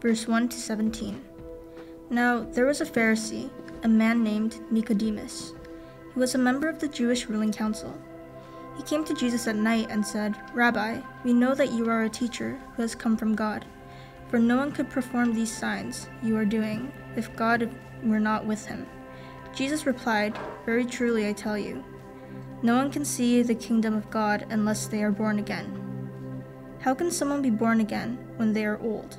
verse 1 to 17. Now there was a Pharisee, a man named Nicodemus. He was a member of the Jewish ruling council. He came to Jesus at night and said, Rabbi, we know that you are a teacher who has come from God, for no one could perform these signs you are doing if God were not with him. Jesus replied, Very truly I tell you, no one can see the kingdom of God unless they are born again. How can someone be born again when they are old?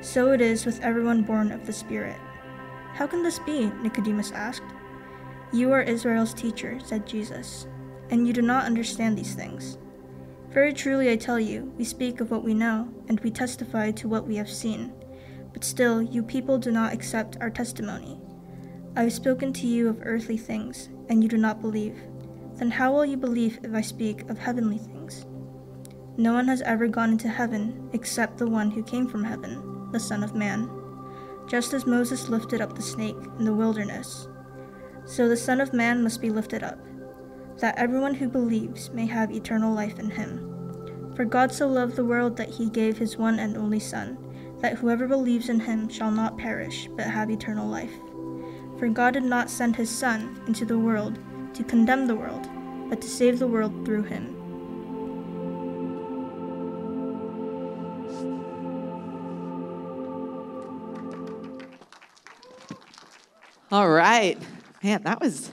So it is with everyone born of the Spirit. How can this be? Nicodemus asked. You are Israel's teacher, said Jesus, and you do not understand these things. Very truly I tell you, we speak of what we know, and we testify to what we have seen. But still, you people do not accept our testimony. I have spoken to you of earthly things, and you do not believe. Then how will you believe if I speak of heavenly things? No one has ever gone into heaven except the one who came from heaven, the Son of Man. Just as Moses lifted up the snake in the wilderness, so the Son of Man must be lifted up that everyone who believes may have eternal life in him. For God so loved the world that he gave his one and only Son, that whoever believes in him shall not perish, but have eternal life. For God did not send his Son into the world to condemn the world, but to save the world through him. All right. Man, that was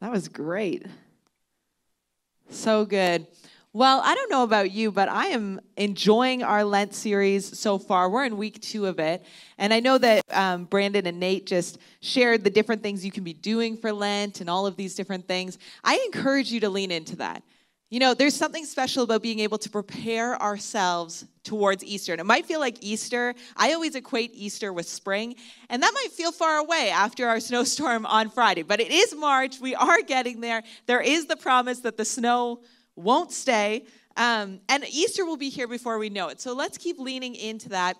that was great. So good. Well, I don't know about you, but I am enjoying our Lent series so far. We're in week two of it. And I know that um, Brandon and Nate just shared the different things you can be doing for Lent and all of these different things. I encourage you to lean into that. You know, there's something special about being able to prepare ourselves towards Easter. And it might feel like Easter. I always equate Easter with spring, and that might feel far away after our snowstorm on Friday. But it is March. We are getting there. There is the promise that the snow won't stay. Um, and Easter will be here before we know it. So let's keep leaning into that.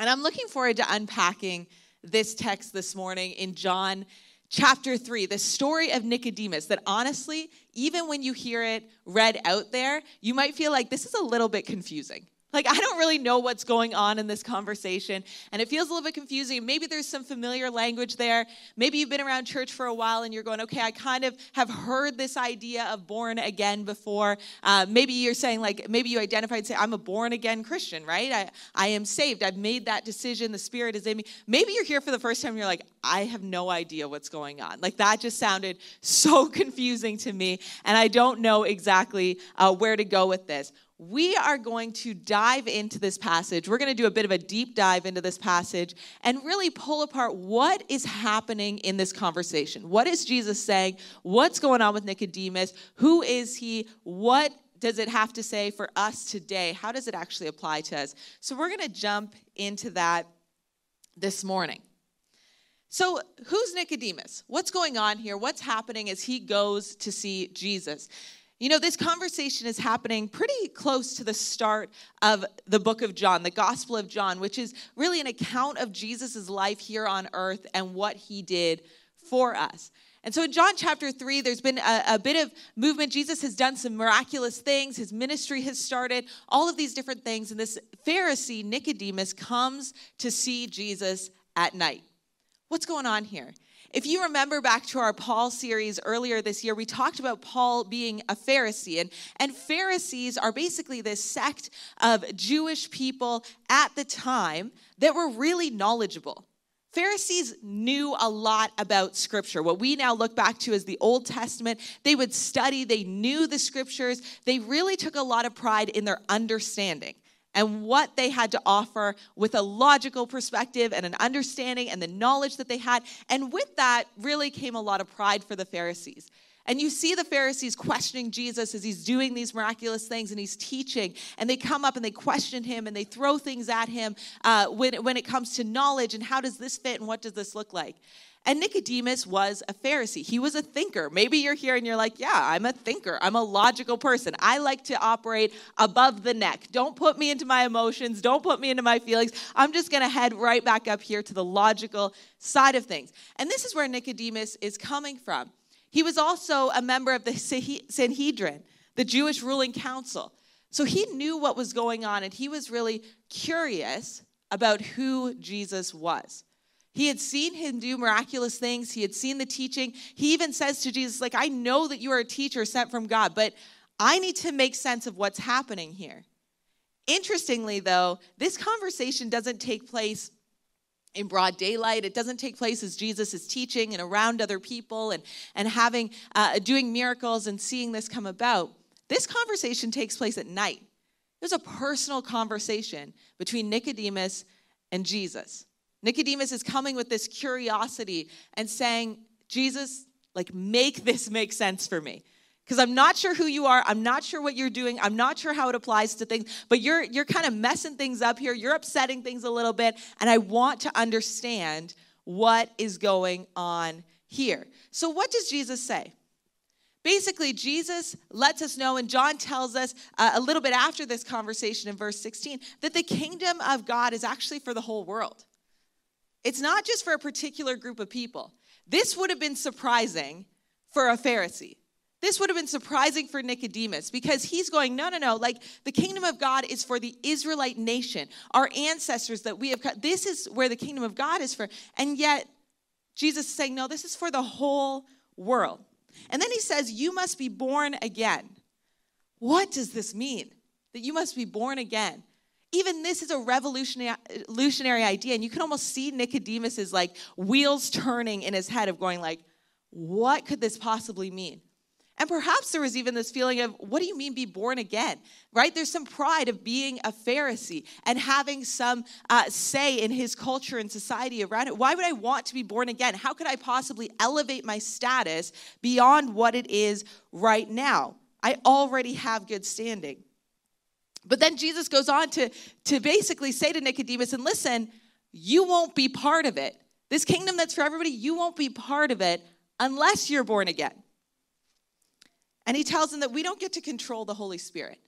And I'm looking forward to unpacking this text this morning in John chapter 3, the story of Nicodemus, that honestly, even when you hear it read out there, you might feel like this is a little bit confusing. Like, I don't really know what's going on in this conversation, and it feels a little bit confusing. Maybe there's some familiar language there. Maybe you've been around church for a while and you're going, okay, I kind of have heard this idea of born again before. Uh, maybe you're saying, like, maybe you identify and say, I'm a born again Christian, right? I, I am saved. I've made that decision. The Spirit is in me. Maybe you're here for the first time and you're like, I have no idea what's going on. Like, that just sounded so confusing to me, and I don't know exactly uh, where to go with this we are going to dive into this passage. We're going to do a bit of a deep dive into this passage and really pull apart what is happening in this conversation. What is Jesus saying? What's going on with Nicodemus? Who is he? What does it have to say for us today? How does it actually apply to us? So we're going to jump into that this morning. So, who's Nicodemus? What's going on here? What's happening as he goes to see Jesus? You know, this conversation is happening pretty close to the start of the book of John, the Gospel of John, which is really an account of Jesus' life here on earth and what he did for us. And so in John chapter 3, there's been a, a, bit of movement. Jesus has done some miraculous things. His ministry has started, all of these different things. And this Pharisee, Nicodemus, comes to see Jesus at night. What's going on here? If you remember back to our Paul series earlier this year, we talked about Paul being a Pharisee. And, and Pharisees are basically this sect of Jewish people at the time that were really knowledgeable. Pharisees knew a lot about scripture. What we now look back to as the Old Testament, they would study, they knew the scriptures. They really took a lot of pride in their understanding and what they had to offer with a logical perspective and an understanding and the knowledge that they had. And with that really came a lot of pride for the Pharisees. And you see the Pharisees questioning Jesus as he's doing these miraculous things and he's teaching. And they come up and they question him and they throw things at him uh, when, when it comes to knowledge and how does this fit and what does this look like. And Nicodemus was a Pharisee. He was a thinker. Maybe you're here and you're like, yeah, I'm a thinker. I'm a logical person. I like to operate above the neck. Don't put me into my emotions. Don't put me into my feelings. I'm just going to head right back up here to the logical side of things. And this is where Nicodemus is coming from. He was also a member of the Sanhedrin, the Jewish ruling council. So he knew what was going on and he was really curious about who Jesus was. He had seen him do miraculous things. He had seen the teaching. He even says to Jesus, like, I know that you are a teacher sent from God, but I need to make sense of what's happening here. Interestingly, though, this conversation doesn't take place in broad daylight. It doesn't take place as Jesus is teaching and around other people and, and having uh, doing miracles and seeing this come about. This conversation takes place at night. There's a personal conversation between Nicodemus and Jesus. Nicodemus is coming with this curiosity and saying, Jesus, like, make this make sense for me because I'm not sure who you are. I'm not sure what you're doing. I'm not sure how it applies to things, but you're you're kind of messing things up here. You're upsetting things a little bit, and I want to understand what is going on here. So what does Jesus say? Basically, Jesus lets us know, and John tells us uh, a little bit after this conversation in verse 16, that the kingdom of God is actually for the whole world. It's not just for a particular group of people. This would have been surprising for a Pharisee this would have been surprising for Nicodemus because he's going, no, no, no. Like the kingdom of God is for the Israelite nation, our ancestors that we have. This is where the kingdom of God is for. And yet, Jesus is saying, no, this is for the whole world. And then he says, you must be born again. What does this mean? That you must be born again. Even this is a revolutionary idea. And you can almost see Nicodemus's like wheels turning in his head of going like, what could this possibly mean? And perhaps there was even this feeling of, what do you mean be born again? Right? There's some pride of being a Pharisee and having some uh, say in his culture and society around it. Why would I want to be born again? How could I possibly elevate my status beyond what it is right now? I already have good standing. But then Jesus goes on to, to basically say to Nicodemus, and listen, you won't be part of it. This kingdom that's for everybody, you won't be part of it unless you're born again. And he tells them that we don't get to control the Holy Spirit.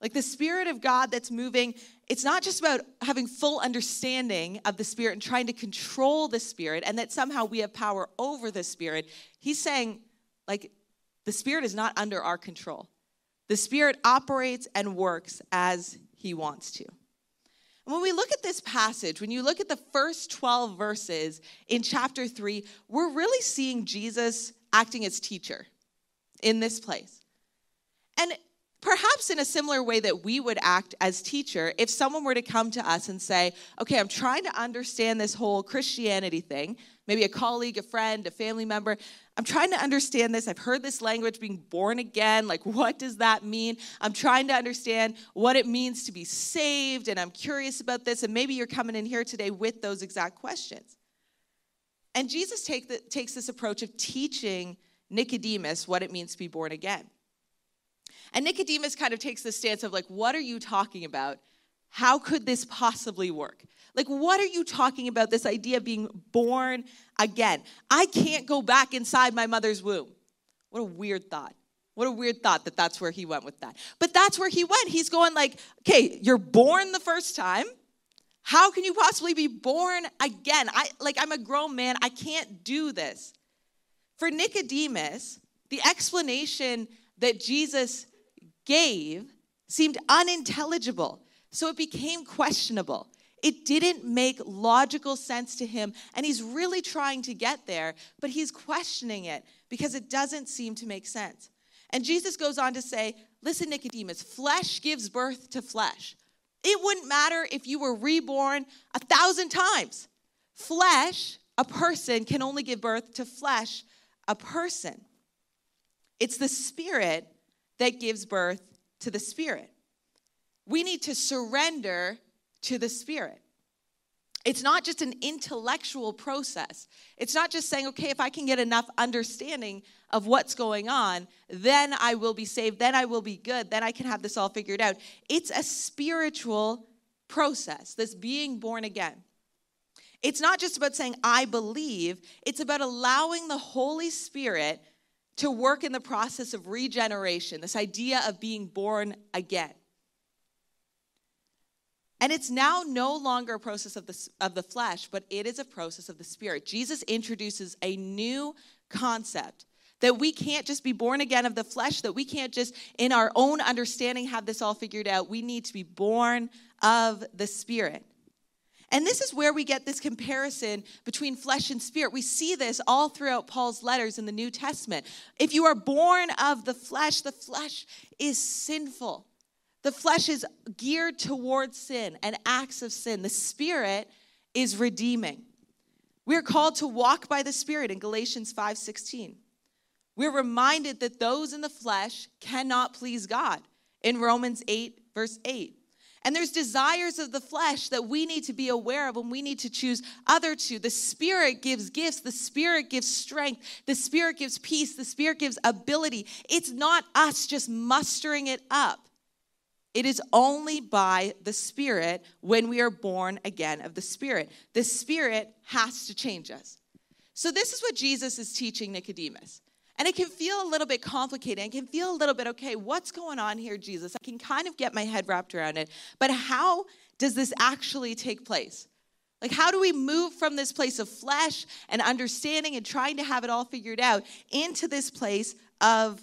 Like the Spirit of God that's moving, it's not just about having full understanding of the Spirit and trying to control the Spirit and that somehow we have power over the Spirit. He's saying, like, the Spirit is not under our control. The Spirit operates and works as He wants to. And when we look at this passage, when you look at the first 12 verses in chapter 3, we're really seeing Jesus acting as teacher in this place. And perhaps in a similar way that we would act as teacher if someone were to come to us and say okay i'm trying to understand this whole christianity thing maybe a colleague a friend a family member. I'm trying to understand this. I've heard this language being born again. Like what does that mean? I'm trying to understand what it means to be saved and i'm curious about this and maybe you're coming in here today with those exact questions. And jesus take the, takes this approach of teaching Nicodemus what it means to be born again. And Nicodemus kind of takes the stance of, like, what are you talking about? How could this possibly work? Like, what are you talking about? This idea of being born again. I can't go back inside my mother's womb. What a weird thought. What a weird thought that that's where he went with that. But that's where he went. He's going, like, okay, you're born the first time. How can you possibly be born again? I like I'm a grown man. I can't do this. For Nicodemus, the explanation that Jesus gave seemed unintelligible, so it became questionable. It didn't make logical sense to him, and he's really trying to get there, but he's questioning it because it doesn't seem to make sense. And Jesus goes on to say, Listen, Nicodemus, flesh gives birth to flesh. It wouldn't matter if you were reborn a thousand times. Flesh, a person, can only give birth to flesh, a person. It's the spirit that gives birth to the spirit. We need to surrender to the spirit. It's not just an intellectual process. It's not just saying, okay, if I can get enough understanding of what's going on, then I will be saved, then I will be good, then I can have this all figured out. It's a spiritual process, this being born again. It's not just about saying, I believe, it's about allowing the Holy Spirit to work in the process of regeneration, this idea of being born again. And it's now no longer a process of the, of the flesh, but it is a process of the spirit. Jesus introduces a new concept that we can't just be born again of the flesh, that we can't just, in our own understanding, have this all figured out. We need to be born of the spirit. And this is where we get this comparison between flesh and spirit. We see this all throughout Paul's letters in the New Testament. If you are born of the flesh, the flesh is sinful. The flesh is geared towards sin and acts of sin. The spirit is redeeming. We're called to walk by the spirit in Galatians 5:16. We're reminded that those in the flesh cannot please God in Romans 8 verse 8. And there's desires of the flesh that we need to be aware of and we need to choose other to. The Spirit gives gifts, the Spirit gives strength, the Spirit gives peace, the Spirit gives ability. It's not us just mustering it up. It is only by the Spirit when we are born again of the Spirit. The Spirit has to change us. So, this is what Jesus is teaching Nicodemus. And it can feel a little bit complicated. It can feel a little bit, okay, what's going on here, Jesus? I can kind of get my head wrapped around it. But how does this actually take place? Like, how do we move from this place of flesh and understanding and trying to have it all figured out into this place of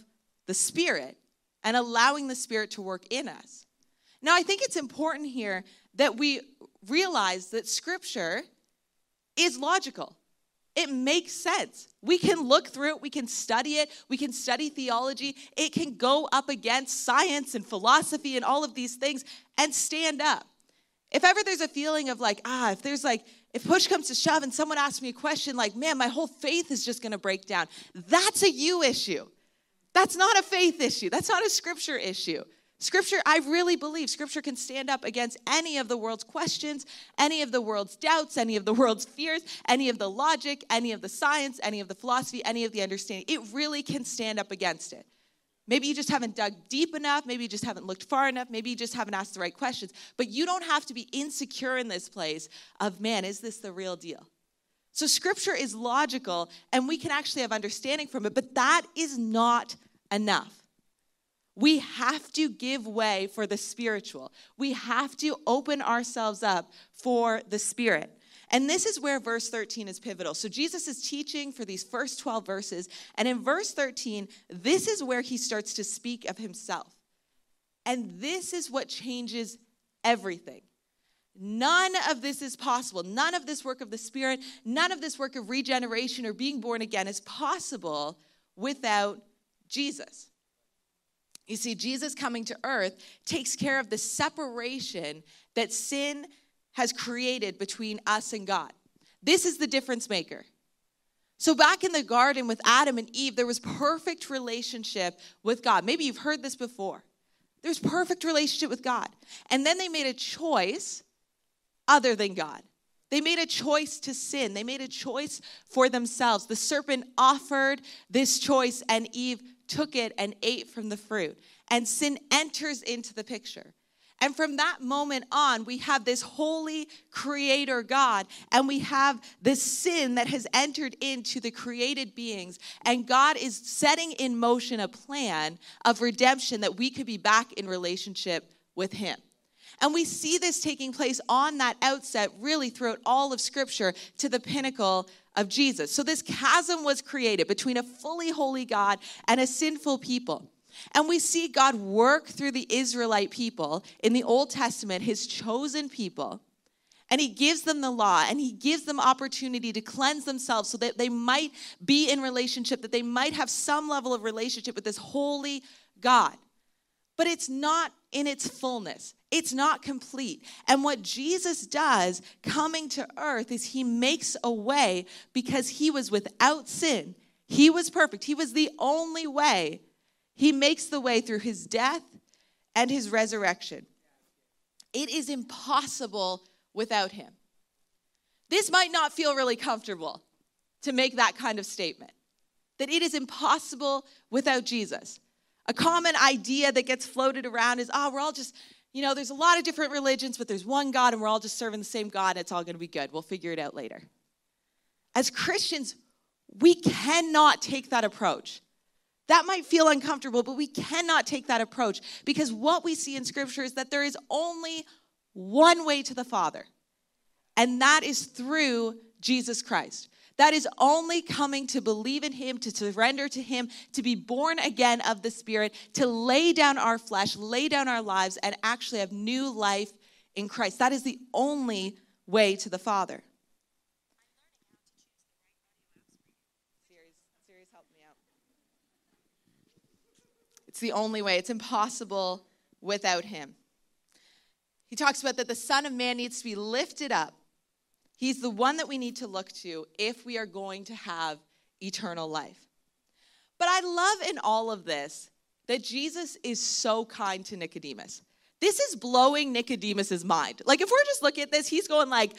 the Spirit and allowing the Spirit to work in us? Now, I think it's important here that we realize that Scripture is logical. It makes sense. We can look through it, we can study it, we can study theology. It can go up against science and philosophy and all of these things and stand up. If ever there's a feeling of like, ah, if there's like, if push comes to shove and someone asks me a question like, man, my whole faith is just gonna break down, that's a you issue. That's not a faith issue, that's not a scripture issue. Scripture, I really believe Scripture can stand up against any of the world's questions, any of the world's doubts, any of the world's fears, any of the logic, any of the science, any of the philosophy, any of the understanding. It really can stand up against it. Maybe you just haven't dug deep enough. Maybe you just haven't looked far enough. Maybe you just haven't asked the right questions. But you don't have to be insecure in this place of, man, is this the real deal? So, Scripture is logical and we can actually have understanding from it, but that is not enough. We have to give way for the spiritual. We have to open ourselves up for the spirit. And this is where verse 13 is pivotal. So Jesus is teaching for these first 12 verses. And in verse 13, this is where he starts to speak of himself. And this is what changes everything. None of this is possible. None of this work of the Spirit, none of this work of regeneration or being born again is possible without Jesus. You see, Jesus coming to earth takes care of the separation that sin has created between us and God. This is the difference maker. So, back in the garden with Adam and Eve, there was perfect relationship with God. Maybe you've heard this before. There's perfect relationship with God. And then they made a choice other than God. They made a choice to sin. They made a choice for themselves. The serpent offered this choice, and Eve took it and ate from the fruit. And sin enters into the picture. And from that moment on, we have this holy creator God, and we have this sin that has entered into the created beings. And God is setting in motion a plan of redemption that we could be back in relationship with Him. And we see this taking place on that outset, really throughout all of Scripture, to the pinnacle of Jesus. So this chasm was created between a fully holy God and a sinful people. And we see God work through the Israelite people in the Old Testament, his chosen people. And he gives them the law and he gives them opportunity to cleanse themselves so that they might be in relationship, that they might have some level of relationship with this holy God. But it's not in its fullness. It's not complete. And what Jesus does coming to earth is he makes a way because he was without sin. He was perfect. He was the only way. He makes the way through his death and his resurrection. It is impossible without him. This might not feel really comfortable to make that kind of statement that it is impossible without Jesus. A common idea that gets floated around is, oh, we're all just, you know, there's a lot of different religions, but there's one God and we're all just serving the same God and it's all going to be good. We'll figure it out later. As Christians, we cannot take that approach. That might feel uncomfortable, but we cannot take that approach because what we see in Scripture is that there is only one way to the Father, and that is through Jesus Christ. That is only coming to believe in Him, to surrender to Him, to be born again of the Spirit, to lay down our flesh, lay down our lives, and actually have new life in Christ. That is the only way to the Father. It's the only way. It's impossible without Him. He talks about that the Son of Man needs to be lifted up He's the one that we need to look to if we are going to have eternal life. But I love in all of this that Jesus is so kind to Nicodemus. This is blowing Nicodemus's mind. Like if we're just looking at this, he's going like,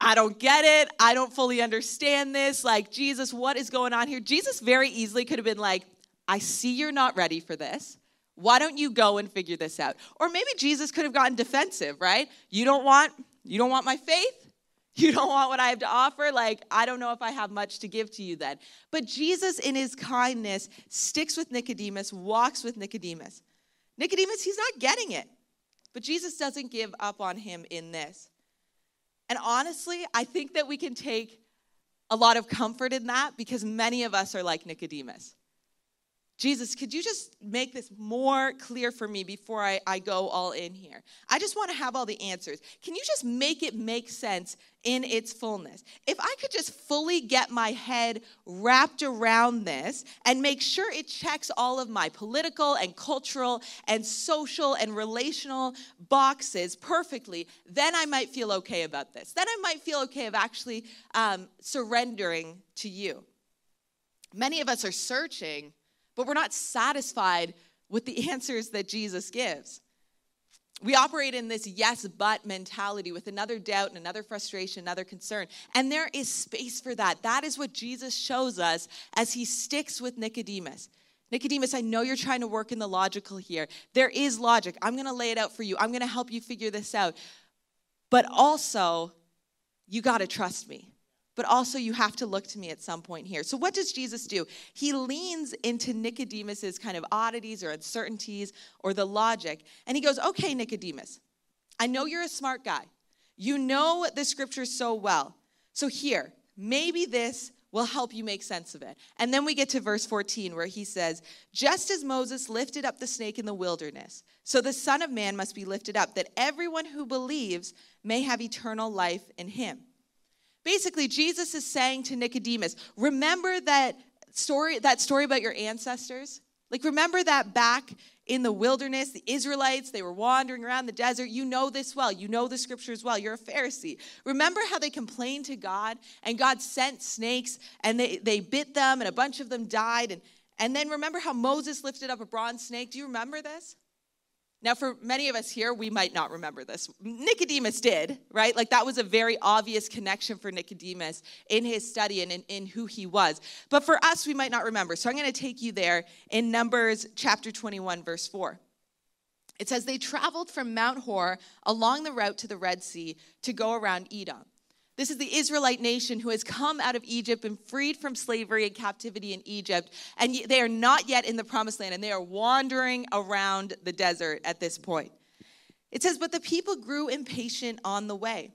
I don't get it. I don't fully understand this. Like, Jesus, what is going on here? Jesus very easily could have been like, I see you're not ready for this. Why don't you go and figure this out? Or maybe Jesus could have gotten defensive, right? You don't want you don't want my faith? You don't want what I have to offer? Like, I don't know if I have much to give to you then. But Jesus, in his kindness, sticks with Nicodemus, walks with Nicodemus. Nicodemus, he's not getting it. But Jesus doesn't give up on him in this. And honestly, I think that we can take a lot of comfort in that because many of us are like Nicodemus. Jesus, could you just make this more clear for me before I, I go all in here? I just want to have all the answers. Can you just make it make sense in its fullness? If I could just fully get my head wrapped around this and make sure it checks all of my political and cultural and social and relational boxes perfectly, then I might feel okay about this. Then I might feel okay of actually um, surrendering to you. Many of us are searching but we're not satisfied with the answers that Jesus gives. We operate in this yes, but mentality with another doubt and another frustration, another concern. And there is space for that. That is what Jesus shows us as he sticks with Nicodemus. Nicodemus, I know you're trying to work in the logical here. There is logic. I'm going to lay it out for you, I'm going to help you figure this out. But also, you got to trust me but also you have to look to me at some point here. So, what does Jesus do? He leans into Nicodemus's kind of oddities or uncertainties or the logic, and he goes, Okay, Nicodemus, I know you're a smart guy. You know the scriptures so well. So, here, maybe this will help you make sense of it. And then we get to verse 14 where he says, Just as Moses lifted up the snake in the wilderness, so the Son of Man must be lifted up, that everyone who believes may have eternal life in him. Basically, Jesus is saying to Nicodemus, remember that story, that story about your ancestors? Like, remember that back in the wilderness, the Israelites, they were wandering around the desert. You know this well. You know the scriptures well. You're a Pharisee. Remember how they complained to God and God sent snakes and they, they bit them and a bunch of them died. And, and then remember how Moses lifted up a bronze snake? Do you remember this? Now, for many of us here, we might not remember this. Nicodemus did, right? Like that was a very obvious connection for Nicodemus in his study and in, in who he was. But for us, we might not remember. So I'm going to take you there in Numbers chapter 21, verse 4. It says, They traveled from Mount Hor along the route to the Red Sea to go around Edom. This is the Israelite nation who has come out of Egypt and freed from slavery and captivity in Egypt. And they are not yet in the promised land, and they are wandering around the desert at this point. It says, But the people grew impatient on the way.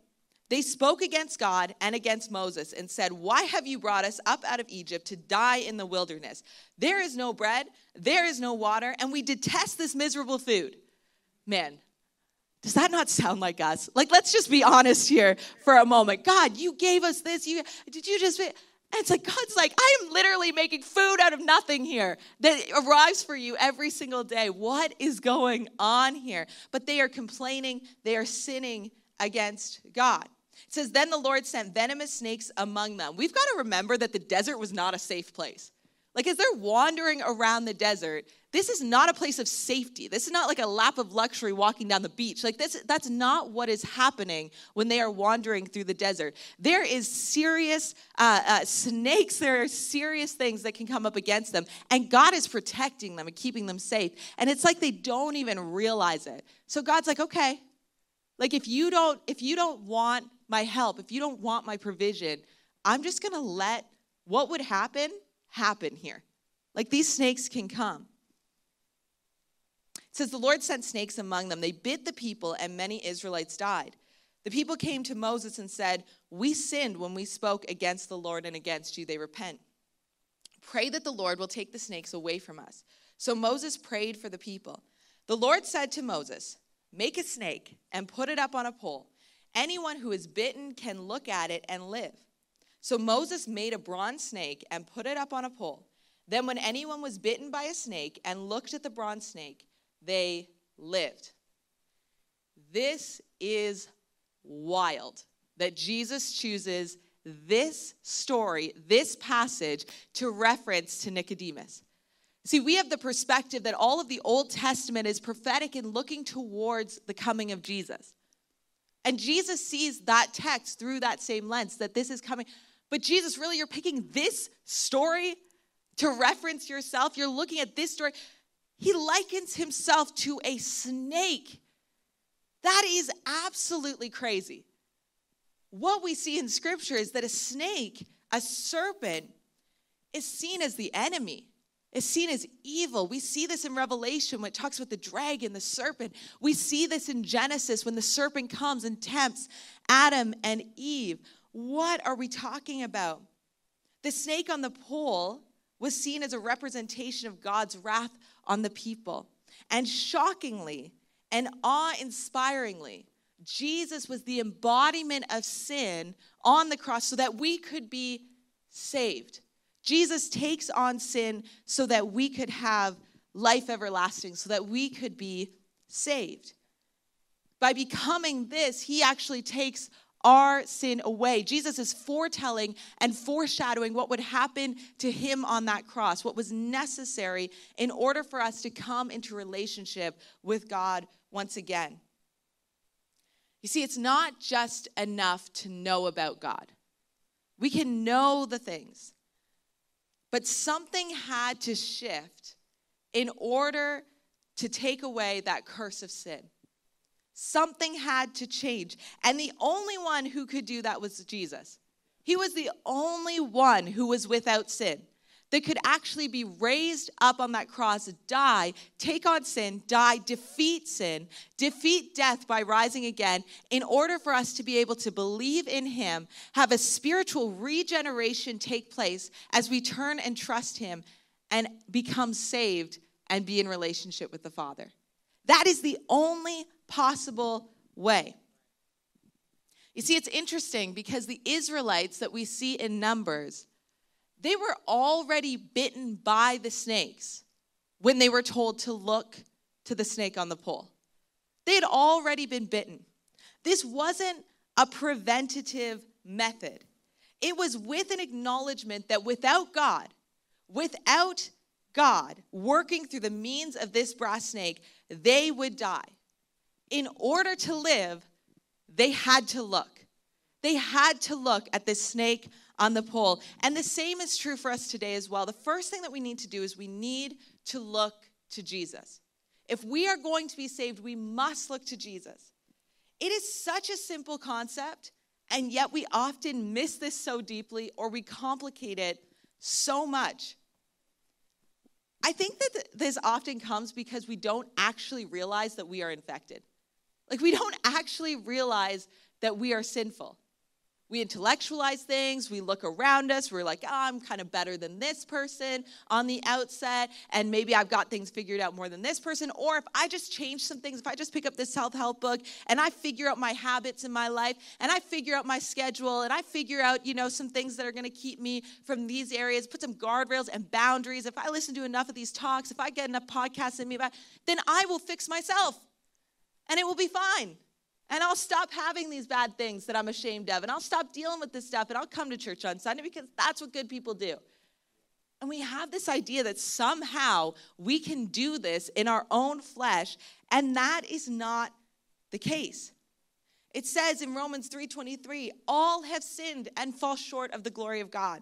They spoke against God and against Moses and said, Why have you brought us up out of Egypt to die in the wilderness? There is no bread, there is no water, and we detest this miserable food. Man, does that not sound like us? Like, let's just be honest here for a moment. God, you gave us this. You did you just? And it's like, God's like, I am literally making food out of nothing here that arrives for you every single day. What is going on here? But they are complaining, they are sinning against God. It says, Then the Lord sent venomous snakes among them. We've got to remember that the desert was not a safe place. Like, as they're wandering around the desert, this is not a place of safety. This is not like a lap of luxury walking down the beach. Like, this, that's not what is happening when they are wandering through the desert. There is serious uh, uh, snakes, there are serious things that can come up against them, and God is protecting them and keeping them safe. And it's like they don't even realize it. So God's like, okay, like if you don't, if you don't want my help, if you don't want my provision, I'm just gonna let what would happen happen here. Like these snakes can come. It says, The Lord sent snakes among them. They bit the people, and many Israelites died. The people came to Moses and said, We sinned when we spoke against the Lord and against you. They repent. Pray that the Lord will take the snakes away from us. So Moses prayed for the people. The Lord said to Moses, Make a snake and put it up on a pole. Anyone who is bitten can look at it and live. So Moses made a bronze snake and put it up on a pole. Then, when anyone was bitten by a snake and looked at the bronze snake, they lived. This is wild that Jesus chooses this story, this passage, to reference to Nicodemus. See, we have the perspective that all of the Old Testament is prophetic and looking towards the coming of Jesus. And Jesus sees that text through that same lens that this is coming. But Jesus, really, you're picking this story to reference yourself. You're looking at this story. He likens himself to a snake. That is absolutely crazy. What we see in scripture is that a snake, a serpent, is seen as the enemy is seen as evil. We see this in Revelation when it talks about the dragon, the serpent. We see this in Genesis when the serpent comes and tempts Adam and Eve. What are we talking about? The snake on the pole was seen as a representation of God's wrath on the people. And shockingly and awe inspiringly, Jesus was the embodiment of sin on the cross so that we could be saved. Jesus takes on sin so that we could have life everlasting, so that we could be saved. By becoming this, he actually takes our sin away. Jesus is foretelling and foreshadowing what would happen to him on that cross, what was necessary in order for us to come into relationship with God once again. You see, it's not just enough to know about God. We can know the things, but something had to shift in order to take away that curse of sin. Something had to change. And the only one who could do that was Jesus. He was the only one who was without sin that could actually be raised up on that cross, die, take on sin, die, defeat sin, defeat death by rising again, in order for us to be able to believe in Him, have a spiritual regeneration take place as we turn and trust Him and become saved and be in relationship with the Father. That is the only possible way. You see, it's interesting because the Israelites that we see in Numbers they were already bitten by the snakes when they were told to look to the snake on the pole. They had already been bitten. This wasn't a preventative method, it was with an acknowledgement that without God, without God working through the means of this brass snake, they would die. In order to live, they had to look. They had to look at this snake on the pole. And the same is true for us today as well. The first thing that we need to do is we need to look to Jesus. If we are going to be saved, we must look to Jesus. It is such a simple concept, and yet we often miss this so deeply or we complicate it so much. I think that this often comes because we don't actually realize that we are infected. Like, we don't actually realize that we are sinful. We intellectualize things. We look around us. We're like, oh, I'm kind of better than this person on the outset. And maybe I've got things figured out more than this person. Or if I just change some things, if I just pick up this self help book and I figure out my habits in my life and I figure out my schedule and I figure out, you know, some things that are to keep me from these areas, put some guardrails and boundaries. If I listen to enough of these talks, if I get enough podcasts in me then I will fix myself and it will be fine. And I'll stop having these bad things that I'm ashamed of. And I'll stop dealing with this stuff. And I'll come to church on Sunday because that's what good people do. And we have this idea that somehow we can do this in our own flesh. And that is not the case. It says in Romans 3:23, all have sinned and fall short of the glory of God.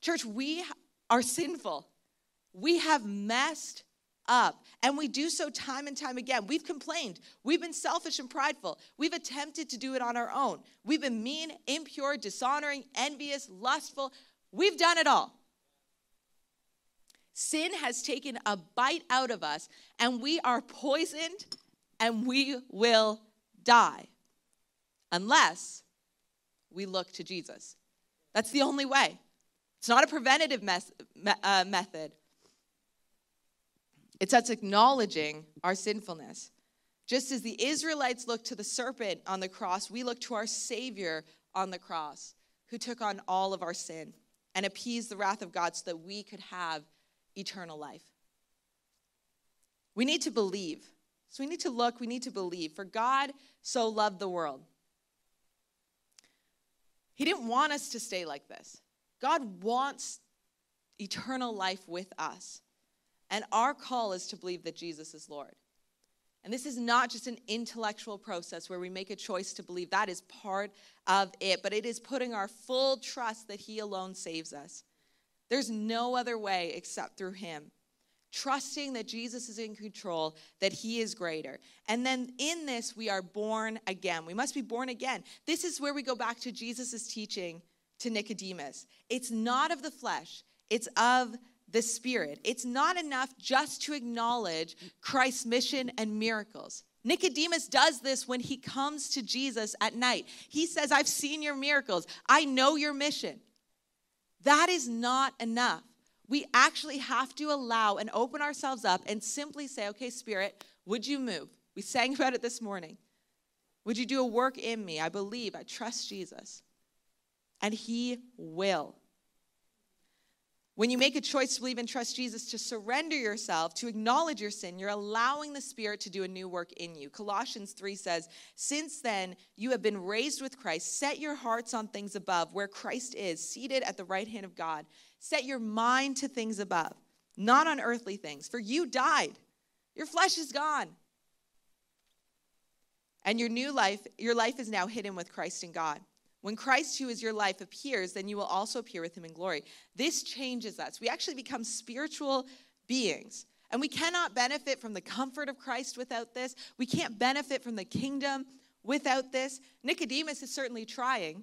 Church, we are sinful. We have messed up. And we do so time and time again. We've complained. We've been selfish and prideful. We've attempted to do it on our own. We've been mean, impure, dishonoring, envious, lustful. We've done it all. Sin has taken a bite out of us, and we are poisoned and we will die unless we look to Jesus. That's the only way. It's not a preventative mes- uh, method. It's us acknowledging our sinfulness. Just as the Israelites looked to the serpent on the cross, we look to our Savior on the cross, who took on all of our sin and appeased the wrath of God so that we could have eternal life. We need to believe. So we need to look, we need to believe. For God so loved the world. He didn't want us to stay like this. God wants eternal life with us. And our call is to believe that Jesus is Lord. And this is not just an intellectual process where we make a choice to believe. That is part of it, but it is putting our full trust that He alone saves us. There's no other way except through Him. Trusting that Jesus is in control, that He is greater. And then in this, we are born again. We must be born again. This is where we go back to Jesus' teaching to Nicodemus. It's not of the flesh, it's of the Spirit. It's not enough just to acknowledge Christ's mission and miracles. Nicodemus does this when he comes to Jesus at night. He says, I've seen your miracles, I know your mission. That is not enough. We actually have to allow and open ourselves up and simply say, Okay, Spirit, would you move? We sang about it this morning. Would you do a work in me? I believe, I trust Jesus. And He will. When you make a choice to believe and trust Jesus, to surrender yourself, to acknowledge your sin, you're allowing the Spirit to do a new work in you. Colossians 3 says, Since then you have been raised with Christ, set your hearts on things above, where Christ is, seated at the right hand of God. Set your mind to things above, not on earthly things, for you died. Your flesh is gone. And your new life, your life is now hidden with Christ in God. When Christ, who is your life, appears, then you will also appear with him in glory. This changes us. We actually become spiritual beings. And we cannot benefit from the comfort of Christ without this. We can't benefit from the kingdom without this. Nicodemus is certainly trying.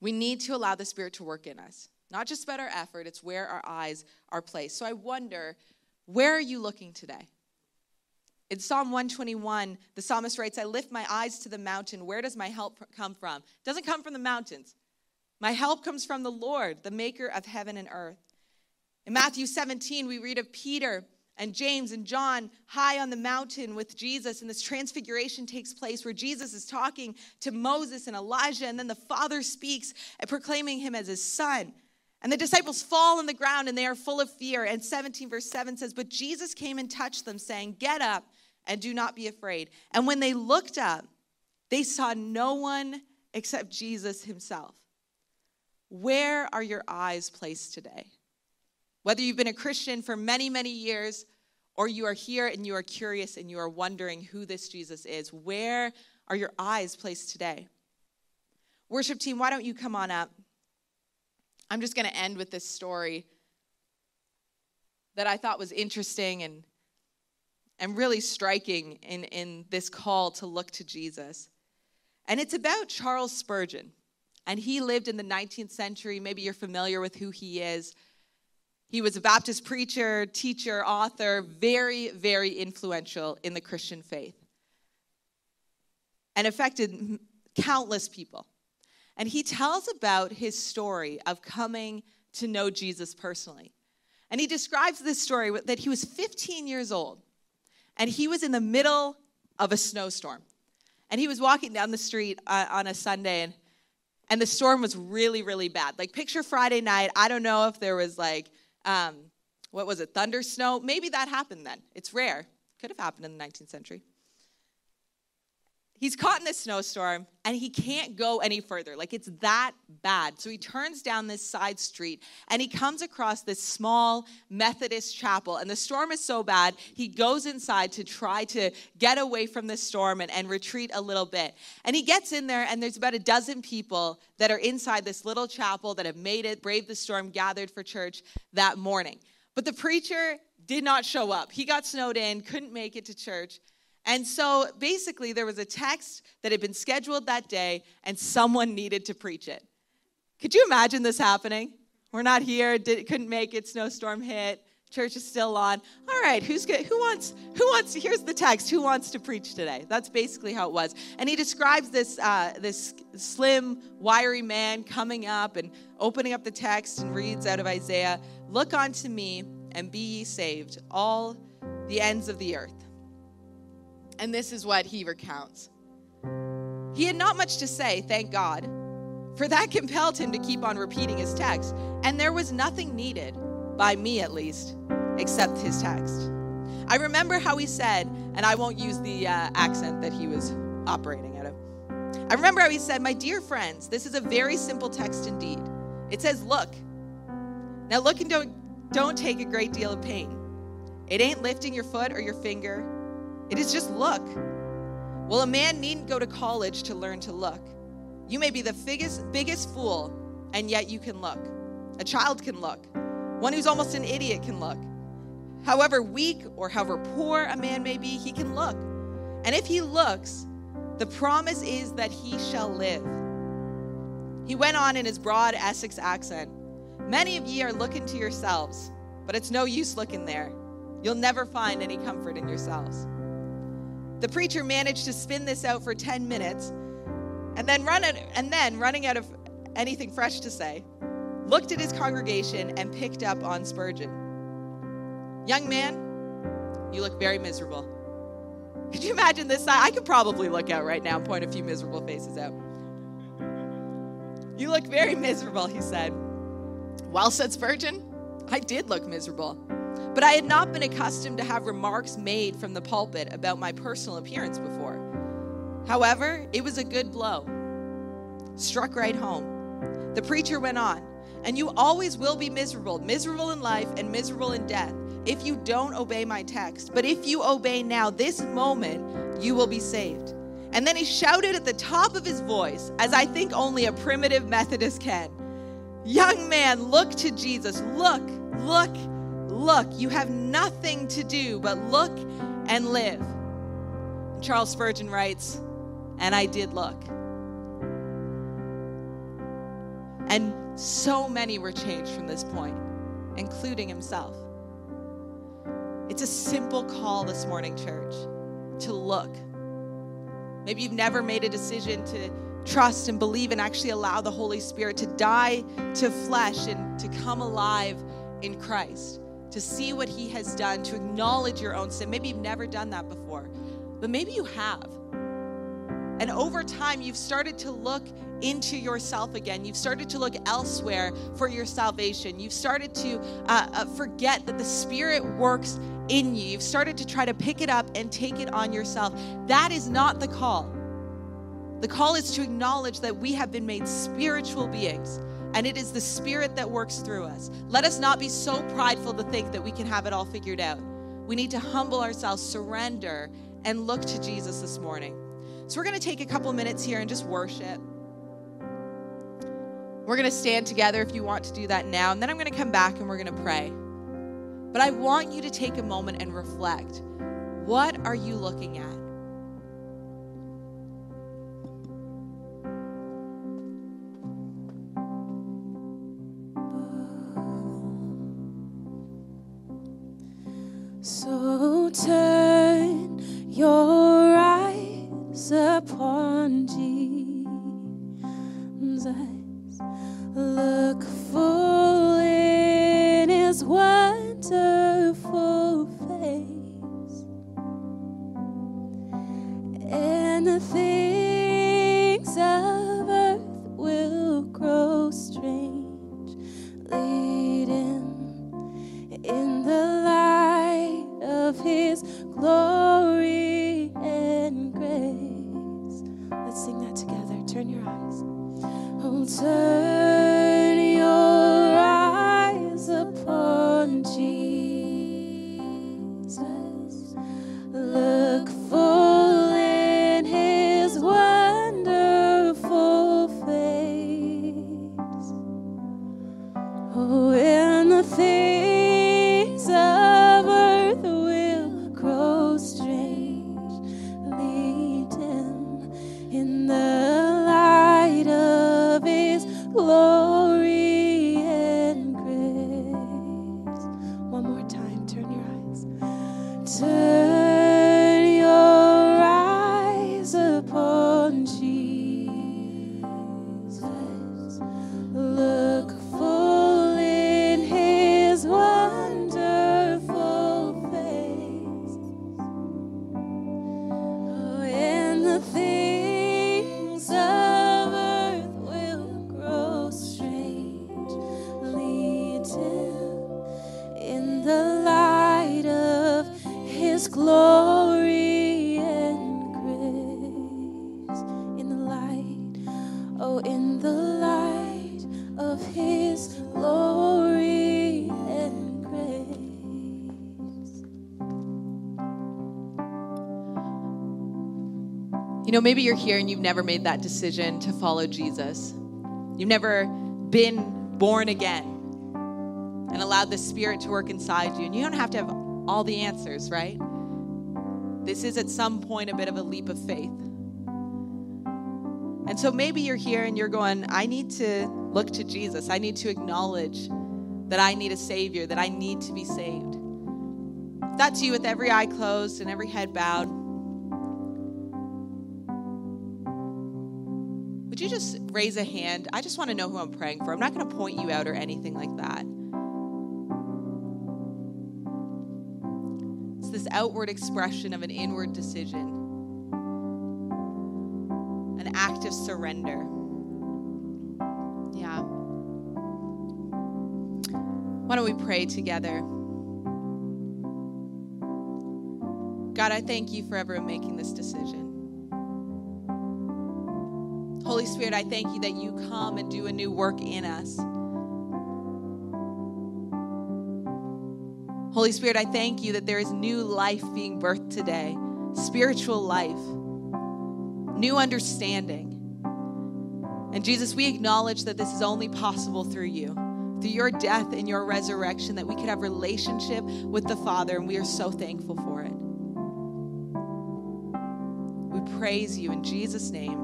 We need to allow the Spirit to work in us. Not just about our effort, it's where our eyes are placed. So I wonder, where are you looking today? In Psalm 121, the psalmist writes, I lift my eyes to the mountain. Where does my help come from? It doesn't come from the mountains. My help comes from the Lord, the maker of heaven and earth. In Matthew 17, we read of Peter and James and John high on the mountain with Jesus, and this transfiguration takes place where Jesus is talking to Moses and Elijah, and then the Father speaks, uh, proclaiming him as his son. And the disciples fall on the ground and they are full of fear. And 17, verse 7 says, But Jesus came and touched them, saying, Get up and do not be afraid. And when they looked up, they saw no one except Jesus himself. Where are your eyes placed today? Whether you've been a Christian for many, many years, or you are here and you are curious and you are wondering who this Jesus is, where are your eyes placed today? Worship team, why don't you come on up? I'm just going to end with this story that I thought was interesting and and really striking in, in this call to look to Jesus. And it's about Charles Spurgeon. And he lived in the 19th century. Maybe you're familiar with who he is. He was a Baptist preacher, teacher, author, very, very influential in the Christian faith. And affected countless people. And he tells about his story of coming to know Jesus personally. And he describes this story that he was 15 years old and he was in the middle of a snowstorm. And he was walking down the street uh, on a Sunday and and the storm was really really bad. Like picture Friday night, I don't know if there was like um, what was it, thunder snow? Maybe that happened then. It's rare. Could have happened in the 19th century he's caught in this snowstorm and he can't go any further. Like it's that bad. So he turns down this side street and he comes across this small Methodist chapel. And the storm is so bad, he goes inside to try to get away from the storm and, and retreat a little bit. And he gets in there, and there's about a dozen people that are inside this little chapel that have made it, braved the storm, gathered for church that morning. But the preacher did not show up. He got snowed in, couldn't make it to church. And so basically, there was a text that had been scheduled that day, and someone needed to preach it. Could you imagine this happening? We're not here, did, couldn't make it, snowstorm hit, church is still on. All right, who's good? Who wants? Who wants? Here's the text. Who wants to preach today? That's basically how it was. And he describes this uh, this slim, wiry man coming up and opening up the text and reads out of Isaiah, "Look unto me and be ye saved, all the ends of the earth." And this is what he recounts. He had not much to say, thank God, for that compelled him to keep on repeating his text. And there was nothing needed, by me at least, except his text. I remember how he said, and I won't use the uh, accent that he was operating out of. I remember how he said, My dear friends, this is a very simple text indeed. It says, Look. Now look and don't, don't take a great deal of pain. It ain't lifting your foot or your finger it is just look. Well, a man needn't go to college to learn to look. You may be the biggest, biggest fool, and yet you can look. A child can look. One who's almost an idiot can look. However weak or however poor a man may be, he can look. And if he looks, the promise is that he shall live. He went on in his broad Essex accent Many of ye are looking to yourselves, but it's no use looking there. You'll never find any comfort in yourselves. The preacher managed to spin this out for 10 minutes and then run it, and then running out of anything fresh to say, looked at his congregation and picked up on Spurgeon. Young man, you look very miserable. Could you imagine this? I could probably look out right now and point a few miserable faces out. You look very miserable, he said. Well, said Spurgeon, I did look miserable. But I had not been accustomed to have remarks made from the pulpit about my personal appearance before. However, it was a good blow. Struck right home. The preacher went on, and you always will be miserable, miserable in life and miserable in death, if you don't obey my text. But if you obey now, this moment, you will be saved. And then he shouted at the top of his voice, as I think only a primitive Methodist can Young man, look to Jesus. Look, look, Look, you have nothing to do but look and live. And Charles Spurgeon writes, And I did look. And so many were changed from this point, including himself. It's a simple call this morning, church, to look. Maybe you've never made a decision to trust and believe and actually allow the Holy Spirit to die to flesh and to come alive in Christ to see what He has done, to acknowledge your own sin. Maybe you've never done that before, but maybe you have. And over time, you've started to look into yourself again. You've started to look elsewhere for your salvation. You've started to uh, uh, forget that the Spirit works in you. You've started to try to pick it up and take it on yourself. That is not the call. The call is to acknowledge that we have been made spiritual beings and it is the Spirit that works through us. Let us not be so prideful to think that we can have it all figured out. We need to humble ourselves, surrender, and look to Jesus this morning. So, we're going to take a couple minutes here and just worship. We're going to stand together if you want to do that now, and then I'm going to come back and we're going to pray. But I want you to take a moment and reflect. What are you looking at? And the know, maybe you're here and you've never made that decision to follow Jesus. You've never been born again and allowed the Spirit to work inside you. And you don't have to have all the answers, right? This is at some point a bit of a leap of faith. And so maybe you're here and you're going, I need to look to Jesus. I need to acknowledge that I need a Savior, that I need to be saved. If that's you with every eye closed and every head bowed. Raise a hand? I just want to know who I'm praying for. I'm not going to point you out or anything like that. It's this outward expression of an inward decision, an act of surrender. Yeah. Why don't we pray together? God, I thank you for ever making this decision. Holy Spirit, I thank you that you come and do a new work in us. Holy Spirit, I thank you that there is new life being birthed today, spiritual life, new understanding. And Jesus, we acknowledge that this is only possible through you, through your death and your resurrection, that we could have relationship with the Father, and we are so thankful for it. We praise you in Jesus' name.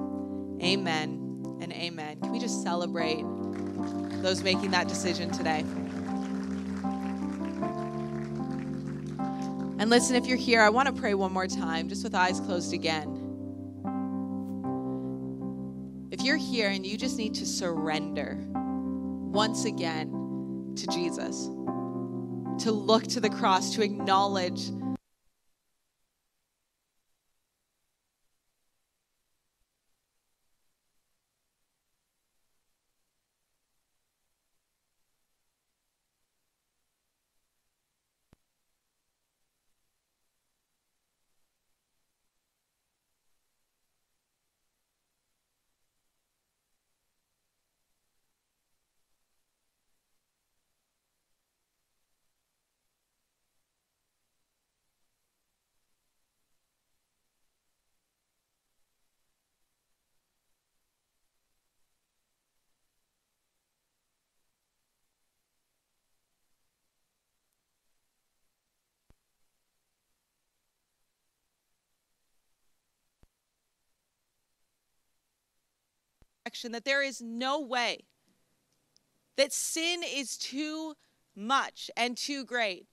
Amen and amen. Can we just celebrate those making that decision today? And listen, if you're here, I want to pray one more time, just with eyes closed again. If you're here and you just need to surrender once again to Jesus, to look to the cross, to acknowledge that there is no way that sin is too much and too great.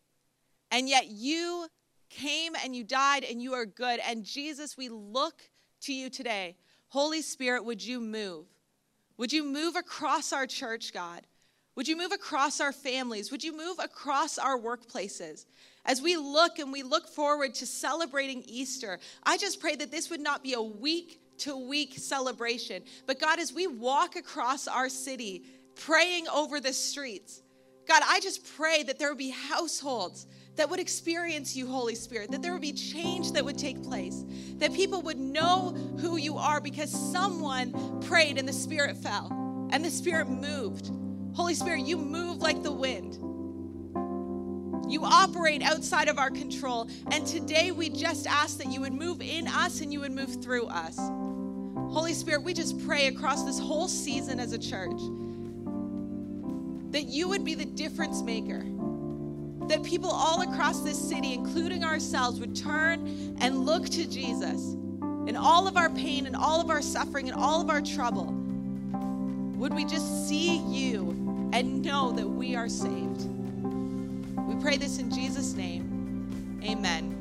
And yet you came and you died and you are good. And Jesus, we look to you today. Holy Spirit, would you move? Would you move across our church, God? Would you move across our families? Would you move across our workplaces? As we look and we look forward to celebrating Easter, I just pray that this would not be a week to week celebration, but God, as we walk across our city, praying over the streets, God, I just pray that there would be households that would experience you, Holy Spirit, that there would be change that would take place, that people would know who you are because someone prayed and the Spirit fell and the Spirit moved. Holy Spirit, you move like the wind. You operate outside of our control. And today we just ask that you would move in us and you would move through us. Holy Spirit, we just pray across this whole season as a church that you would be the difference maker. That people all across this city, including ourselves, would turn and look to Jesus in all of our pain and all of our suffering and all of our trouble. Would we just see you and know that we are saved? We pray this in Jesus' name. Amen.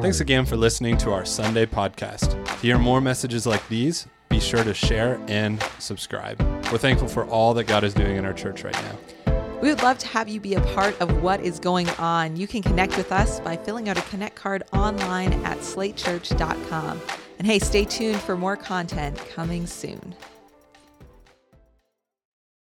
Thanks again for listening to our Sunday podcast. To hear more messages like these, be sure to share and subscribe. We're thankful for all that God is doing in our church right now. We would love to have you be a part of what is going on. You can connect with us by filling out a Connect card online at slatechurch.com. And hey, stay tuned for more content coming soon.